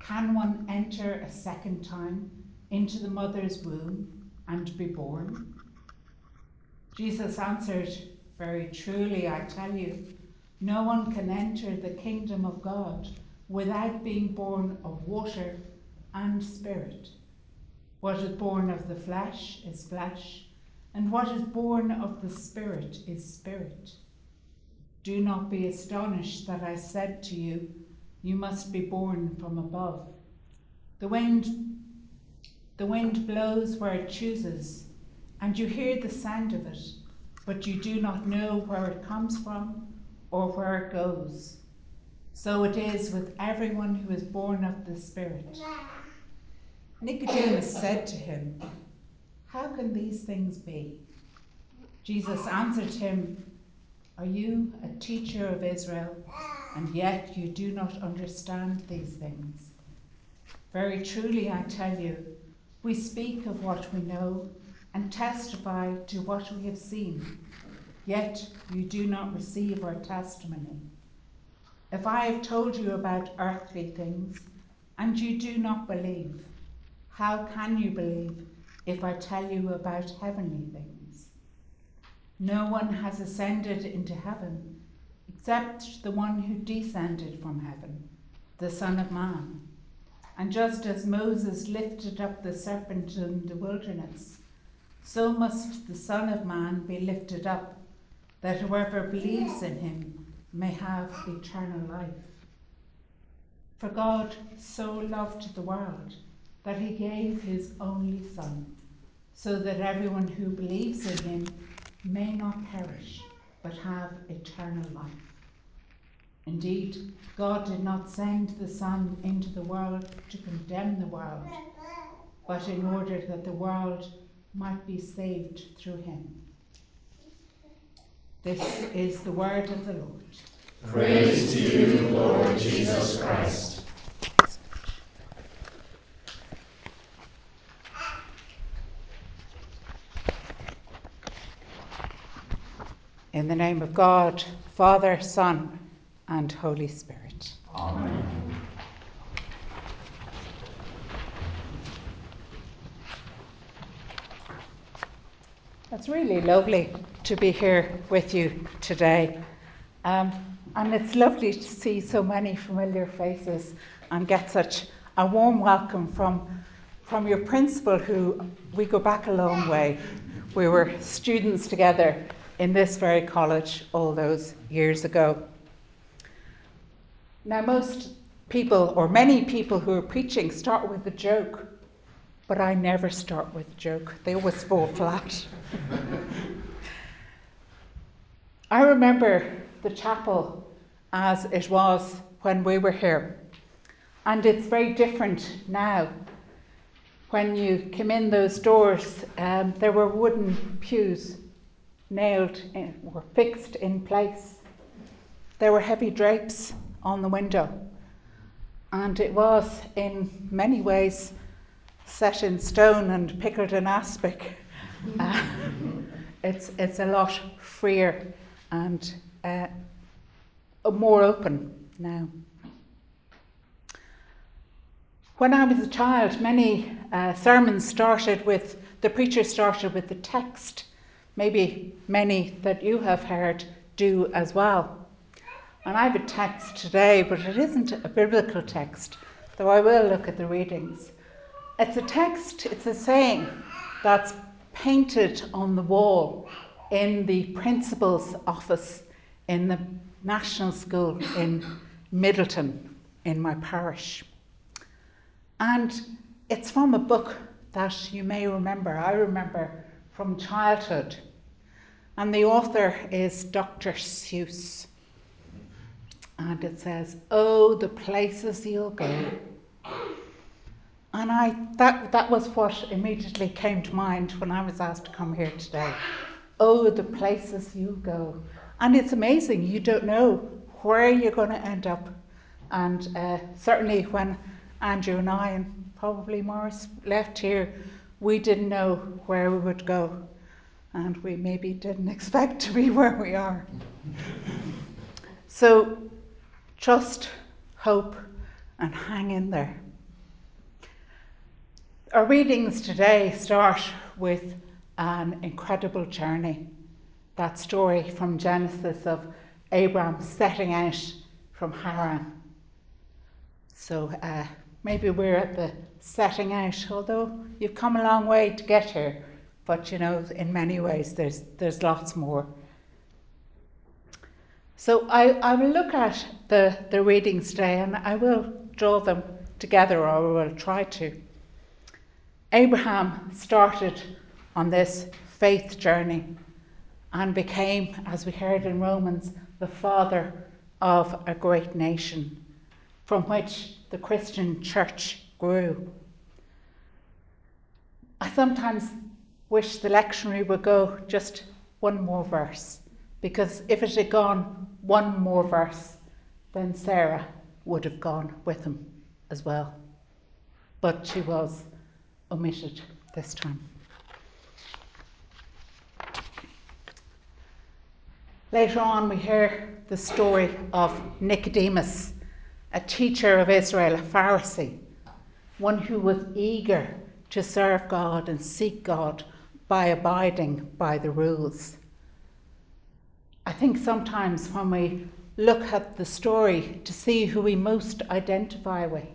Can one enter a second time into the mother's womb and be born? Jesus answered, Very truly I tell you, no one can enter the kingdom of God without being born of water and spirit. What is born of the flesh is flesh, and what is born of the spirit is spirit. Do not be astonished that I said to you, You must be born from above. The wind, the wind blows where it chooses, and you hear the sound of it, but you do not know where it comes from or where it goes. So it is with everyone who is born of the Spirit. Nicodemus said to him, How can these things be? Jesus answered him, Are you a teacher of Israel, and yet you do not understand these things? Very truly I tell you, we speak of what we know and testify to what we have seen, yet you do not receive our testimony. If I have told you about earthly things and you do not believe, how can you believe if I tell you about heavenly things? No one has ascended into heaven except the one who descended from heaven, the Son of Man. And just as Moses lifted up the serpent in the wilderness, so must the Son of Man be lifted up, that whoever believes in him may have eternal life. For God so loved the world that he gave his only Son, so that everyone who believes in him may not perish, but have eternal life. Indeed, God did not send the Son into the world to condemn the world, but in order that the world might be saved through him. This is the word of the Lord. Praise to you, Lord Jesus Christ. In the name of God, Father, Son, and Holy Spirit. Amen. It's really lovely to be here with you today. Um, and it's lovely to see so many familiar faces and get such a warm welcome from, from your principal, who we go back a long way. We were students together in this very college all those years ago. Now, most people, or many people who are preaching, start with a joke, but I never start with a joke, they always fall flat. I remember the chapel as it was when we were here, and it's very different now. When you came in those doors, um, there were wooden pews nailed in, or fixed in place. There were heavy drapes on the window, and it was in many ways set in stone and pickled in aspic. Uh, it's, it's a lot freer and uh, more open now. When I was a child, many uh, sermons started with, the preacher started with the text. Maybe many that you have heard do as well. And I have a text today, but it isn't a biblical text, though I will look at the readings. It's a text, it's a saying that's painted on the wall in the principal's office in the National School in Middleton in my parish. And it's from a book that you may remember, I remember from childhood. And the author is Dr. Seuss. And it says, Oh, the places you'll go. And I that that was what immediately came to mind when I was asked to come here today. Oh, the places you go. And it's amazing, you don't know where you're going to end up. And uh, certainly when Andrew and I, and probably Morris, left here, we didn't know where we would go. And we maybe didn't expect to be where we are. so trust, hope, and hang in there. Our readings today start with an incredible journey. That story from Genesis of Abraham setting out from Haran. So uh, maybe we're at the setting out, although you've come a long way to get here. But you know, in many ways, there's, there's lots more. So I, I will look at the, the readings today and I will draw them together, or I will try to. Abraham started on this faith journey and became, as we heard in Romans, the father of a great nation from which the Christian church grew. I sometimes wish the lectionary would go just one more verse, because if it had gone one more verse, then Sarah would have gone with him as well. But she was omitted this time. Later on, we hear the story of Nicodemus, a teacher of Israel, a Pharisee, one who was eager to serve God and seek God by abiding by the rules. I think sometimes when we look at the story to see who we most identify with,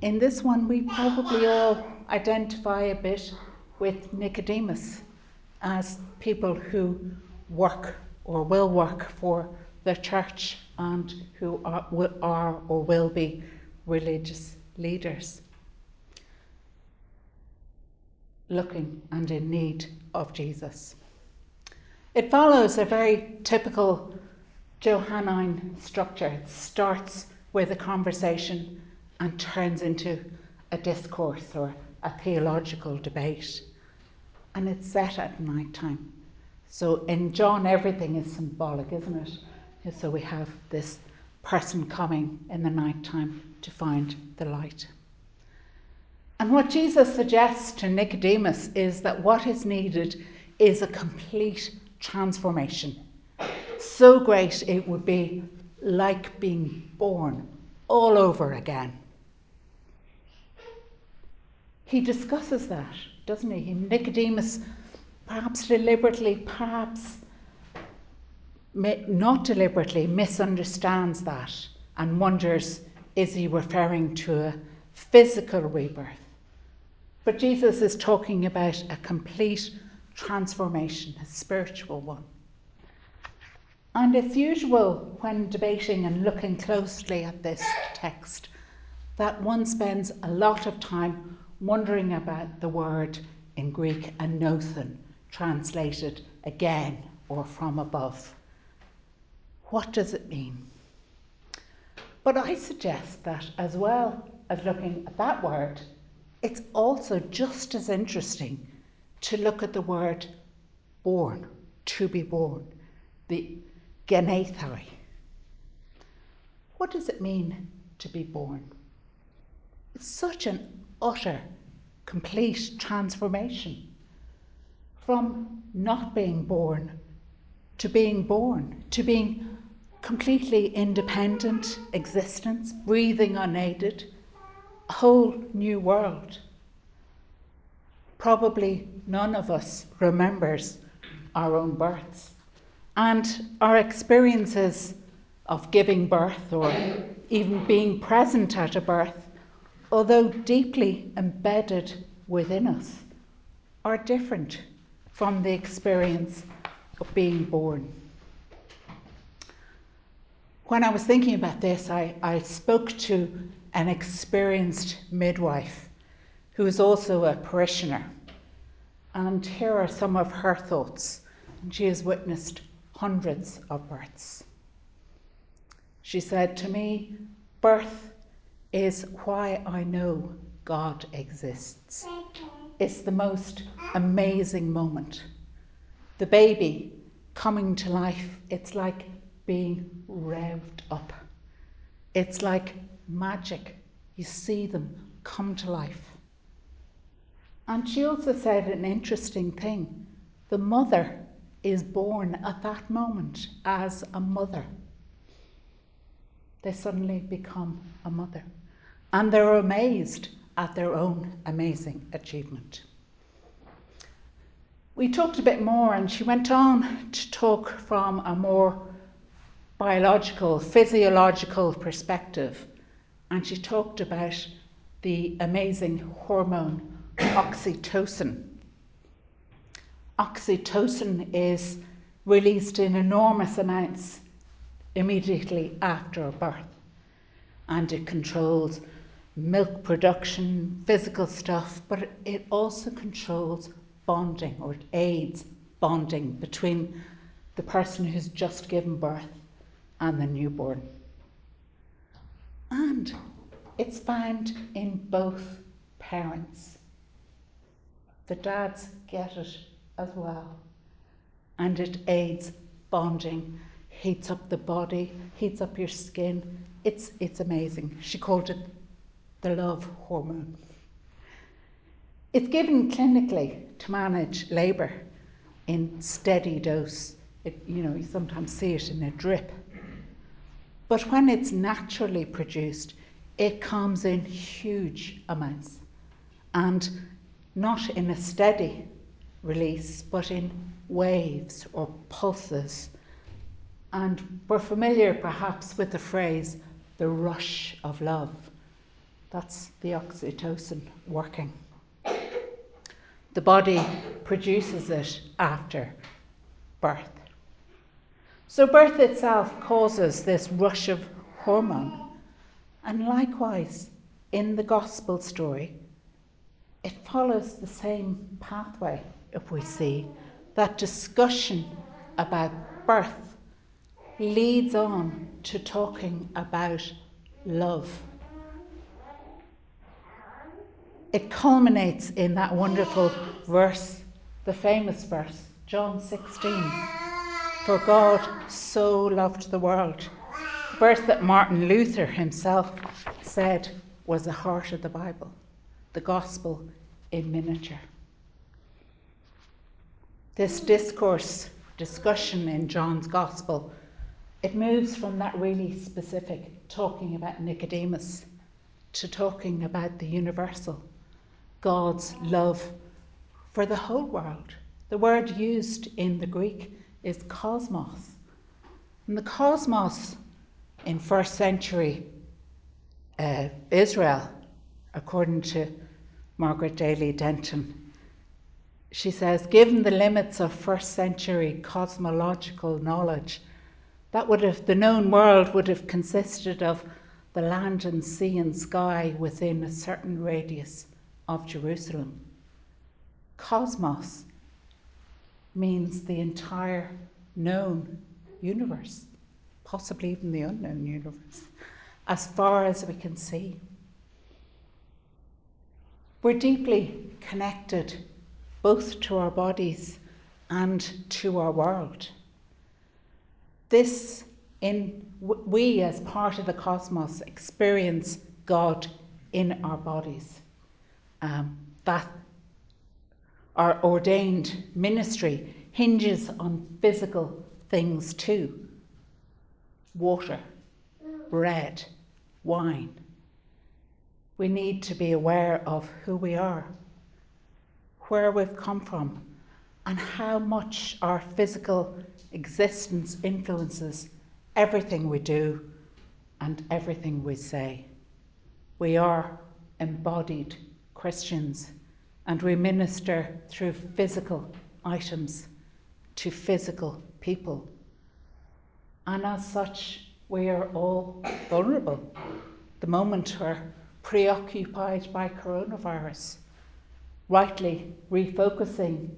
in this one we probably all identify a bit with Nicodemus as people who work or will work for the church and who are, are or will be religious leaders looking and in need of Jesus. It follows a very typical Johannine structure. It starts with a conversation and turns into a discourse or a theological debate. And it's set at night time. So in John, everything is symbolic, isn't it? So we have this person coming in the night time to find the light. And what Jesus suggests to Nicodemus is that what is needed is a complete transformation. So great it would be like being born all over again. He discusses that, doesn't he? Nicodemus, perhaps deliberately, perhaps not deliberately, misunderstands that and wonders is he referring to a physical rebirth? But Jesus is talking about a complete transformation, a spiritual one. And it's usual when debating and looking closely at this text that one spends a lot of time wondering about the word in Greek anothen, translated again or from above. What does it mean? But I suggest that as well as looking at that word, it's also just as interesting to look at the word born, to be born, the genetai. What does it mean to be born? It's such an utter, complete transformation from not being born to being born, to being completely independent existence, breathing unaided, a whole new world. Probably none of us remembers our own births. And our experiences of giving birth or even being present at a birth although deeply embedded within us, are different from the experience of being born. When I was thinking about this, I, I spoke to an experienced midwife who is also a parishioner. And here are some of her thoughts. And she has witnessed hundreds of births. She said to me, Birth is why I know God exists. It's the most amazing moment. The baby coming to life, it's like being revved up. It's like magic. You see them come to life. And she also said an interesting thing. The mother is born at that moment as a mother. They suddenly become a mother. And they're amazed at their own amazing achievement. We talked a bit more, and she went on to talk from a more biological, physiological perspective. And she talked about the amazing hormone oxytocin. Oxytocin is released in enormous amounts immediately after birth, and it controls milk production, physical stuff, but it also controls bonding or it aids bonding between the person who's just given birth and the newborn. And it's found in both parents. The dads get it as well. And it aids bonding, heats up the body, heats up your skin. It's, it's amazing. She called it the love hormone. It's given clinically to manage labour in steady dose. It, you know, you sometimes see it in a drip. But when it's naturally produced, it comes in huge amounts and not in a steady release, but in waves or pulses. And we're familiar perhaps with the phrase the rush of love. That's the oxytocin working. The body produces it after birth. So, birth itself causes this rush of hormone. And likewise, in the gospel story, it follows the same pathway, if we see. That discussion about birth leads on to talking about love. It culminates in that wonderful verse, the famous verse, John 16. For God so loved the world. verse that Martin Luther himself said was the heart of the Bible, the gospel in miniature. This discourse, discussion in John's gospel, it moves from that really specific talking about Nicodemus to talking about the universal, God's love for the whole world. The word used in the Greek is cosmos. And the cosmos in first century uh, Israel, according to Margaret Daly Denton, she says, given the limits of first century cosmological knowledge, that would have the known world would have consisted of the land and sea and sky within a certain radius of Jerusalem. Cosmos means the entire known universe, possibly even the unknown universe, as far as we can see. We're deeply connected both to our bodies and to our world. This, in we as part of the cosmos, experience God in our bodies. Um, that our ordained ministry hinges on physical things too water, bread, wine. We need to be aware of who we are, where we've come from, and how much our physical existence influences everything we do and everything we say. We are embodied Christians and we minister through physical items to physical people. And as such, we are all vulnerable. The moment we're preoccupied by coronavirus, rightly refocusing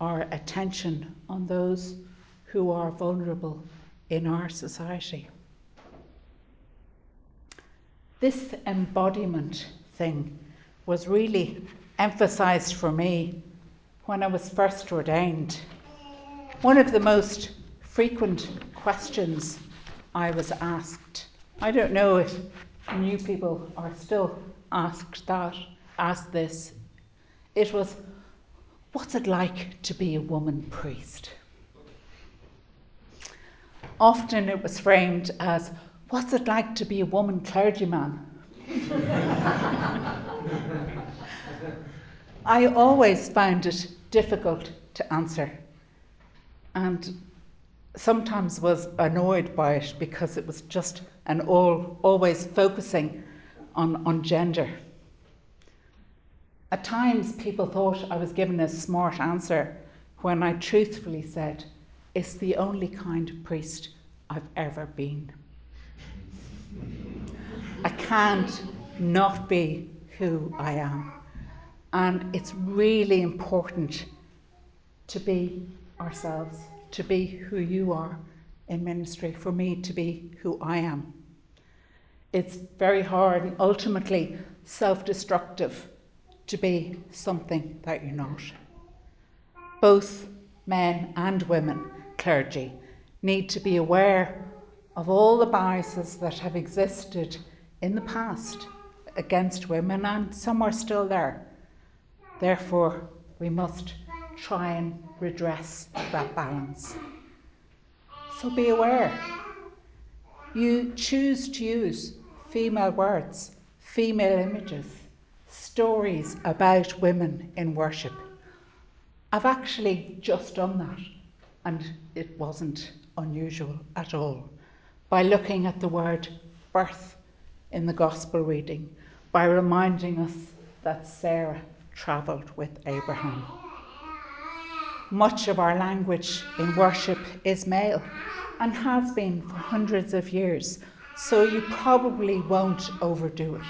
our attention on those who are vulnerable in our society. This embodiment thing was really emphasized for me when I was first ordained. One of the most frequent questions I was asked, I don't know if new people are still asked that, asked this, it was, what's it like to be a woman priest? Often it was framed as, what's it like to be a woman clergyman? I always found it difficult to answer and sometimes was annoyed by it because it was just an all always focusing on, on gender. At times people thought I was giving a smart answer when I truthfully said, it's the only kind of priest I've ever been. I can't not be who I am. And it's really important to be ourselves, to be who you are in ministry, for me to be who I am. It's very hard and ultimately self destructive to be something that you're not. Both men and women, clergy, need to be aware of all the biases that have existed in the past against women, and some are still there. Therefore, we must try and redress that balance. So be aware. You choose to use female words, female images, stories about women in worship. I've actually just done that, and it wasn't unusual at all, by looking at the word birth in the Gospel reading, by reminding us that Sarah travelled with Abraham. Much of our language in worship is male and has been for hundreds of years, so you probably won't overdo it.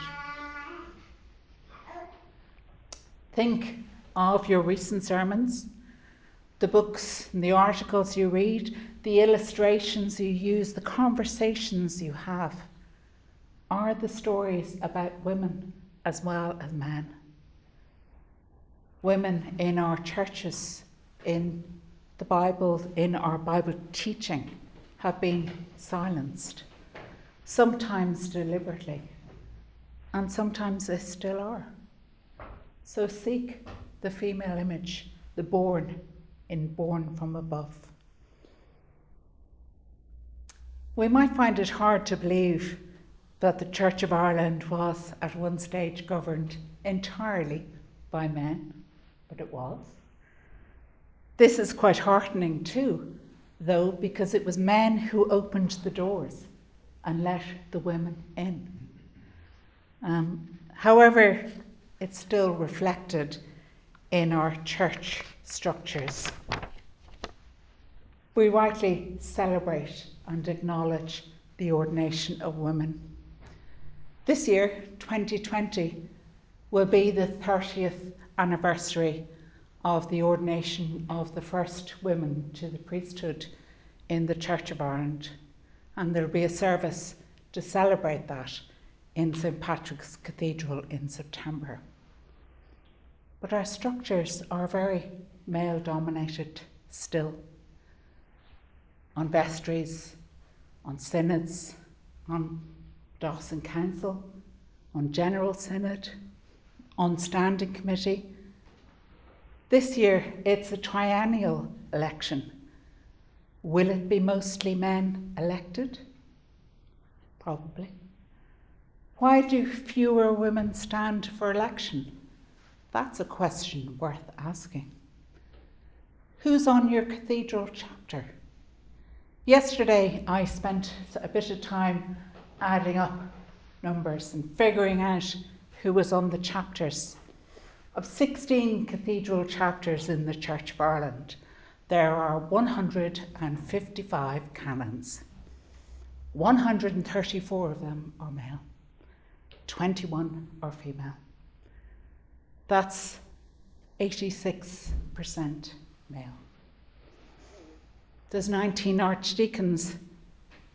Think of your recent sermons, the books and the articles you read, the illustrations you use, the conversations you have. Are the stories about women as well as men? Women in our churches, in the Bible, in our Bible teaching, have been silenced, sometimes deliberately, and sometimes they still are. So seek the female image, the born in born from above. We might find it hard to believe that the Church of Ireland was at one stage governed entirely by men, but it was. This is quite heartening too, though, because it was men who opened the doors and let the women in. Um, however, it's still reflected in our church structures. We rightly celebrate and acknowledge the ordination of women. This year, 2020, will be the 30th anniversary of the ordination of the first women to the priesthood in the Church of Ireland, and there will be a service to celebrate that in St Patrick's Cathedral in September. But our structures are very male dominated still. On vestries, on synods, on Diocesan Council, on General Synod, on Standing Committee. This year it's a triennial election. Will it be mostly men elected? Probably. Why do fewer women stand for election? That's a question worth asking. Who's on your cathedral chapter? Yesterday, I spent a bit of time adding up numbers and figuring out who was on the chapters. Of 16 cathedral chapters in the Church of Ireland, there are 155 canons. 134 of them are male, 21 are female. That's 86% male. There's 19 archdeacons,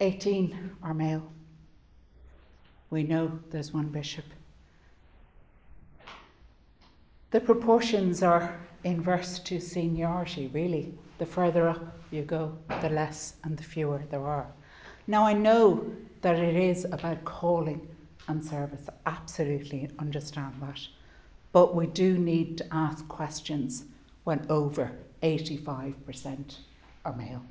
18 are male. We know there's one bishop. The proportions are inverse to seniority, really. The further up you go, the less and the fewer there are. Now, I know that it is about calling and service. Absolutely understand that. But we do need to ask questions when over 85% are male.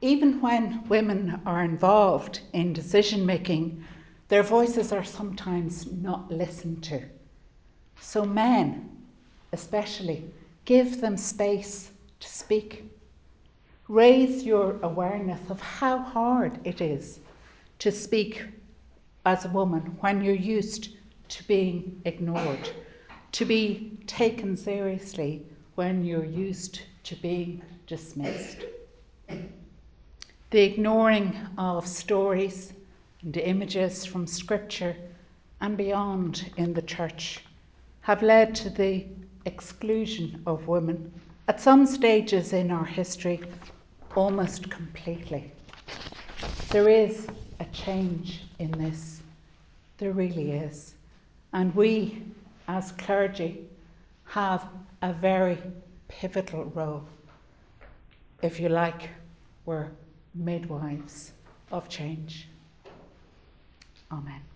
Even when women are involved in decision making, their voices are sometimes not listened to. So, men, especially, give them space to speak. Raise your awareness of how hard it is to speak as a woman when you're used to being ignored, to be taken seriously when you're used to being dismissed. The ignoring of stories and images from scripture and beyond in the church have led to the exclusion of women at some stages in our history almost completely. There is a change in this. There really is. And we, as clergy, have a very pivotal role. If you like, we're midwives of change. Amen.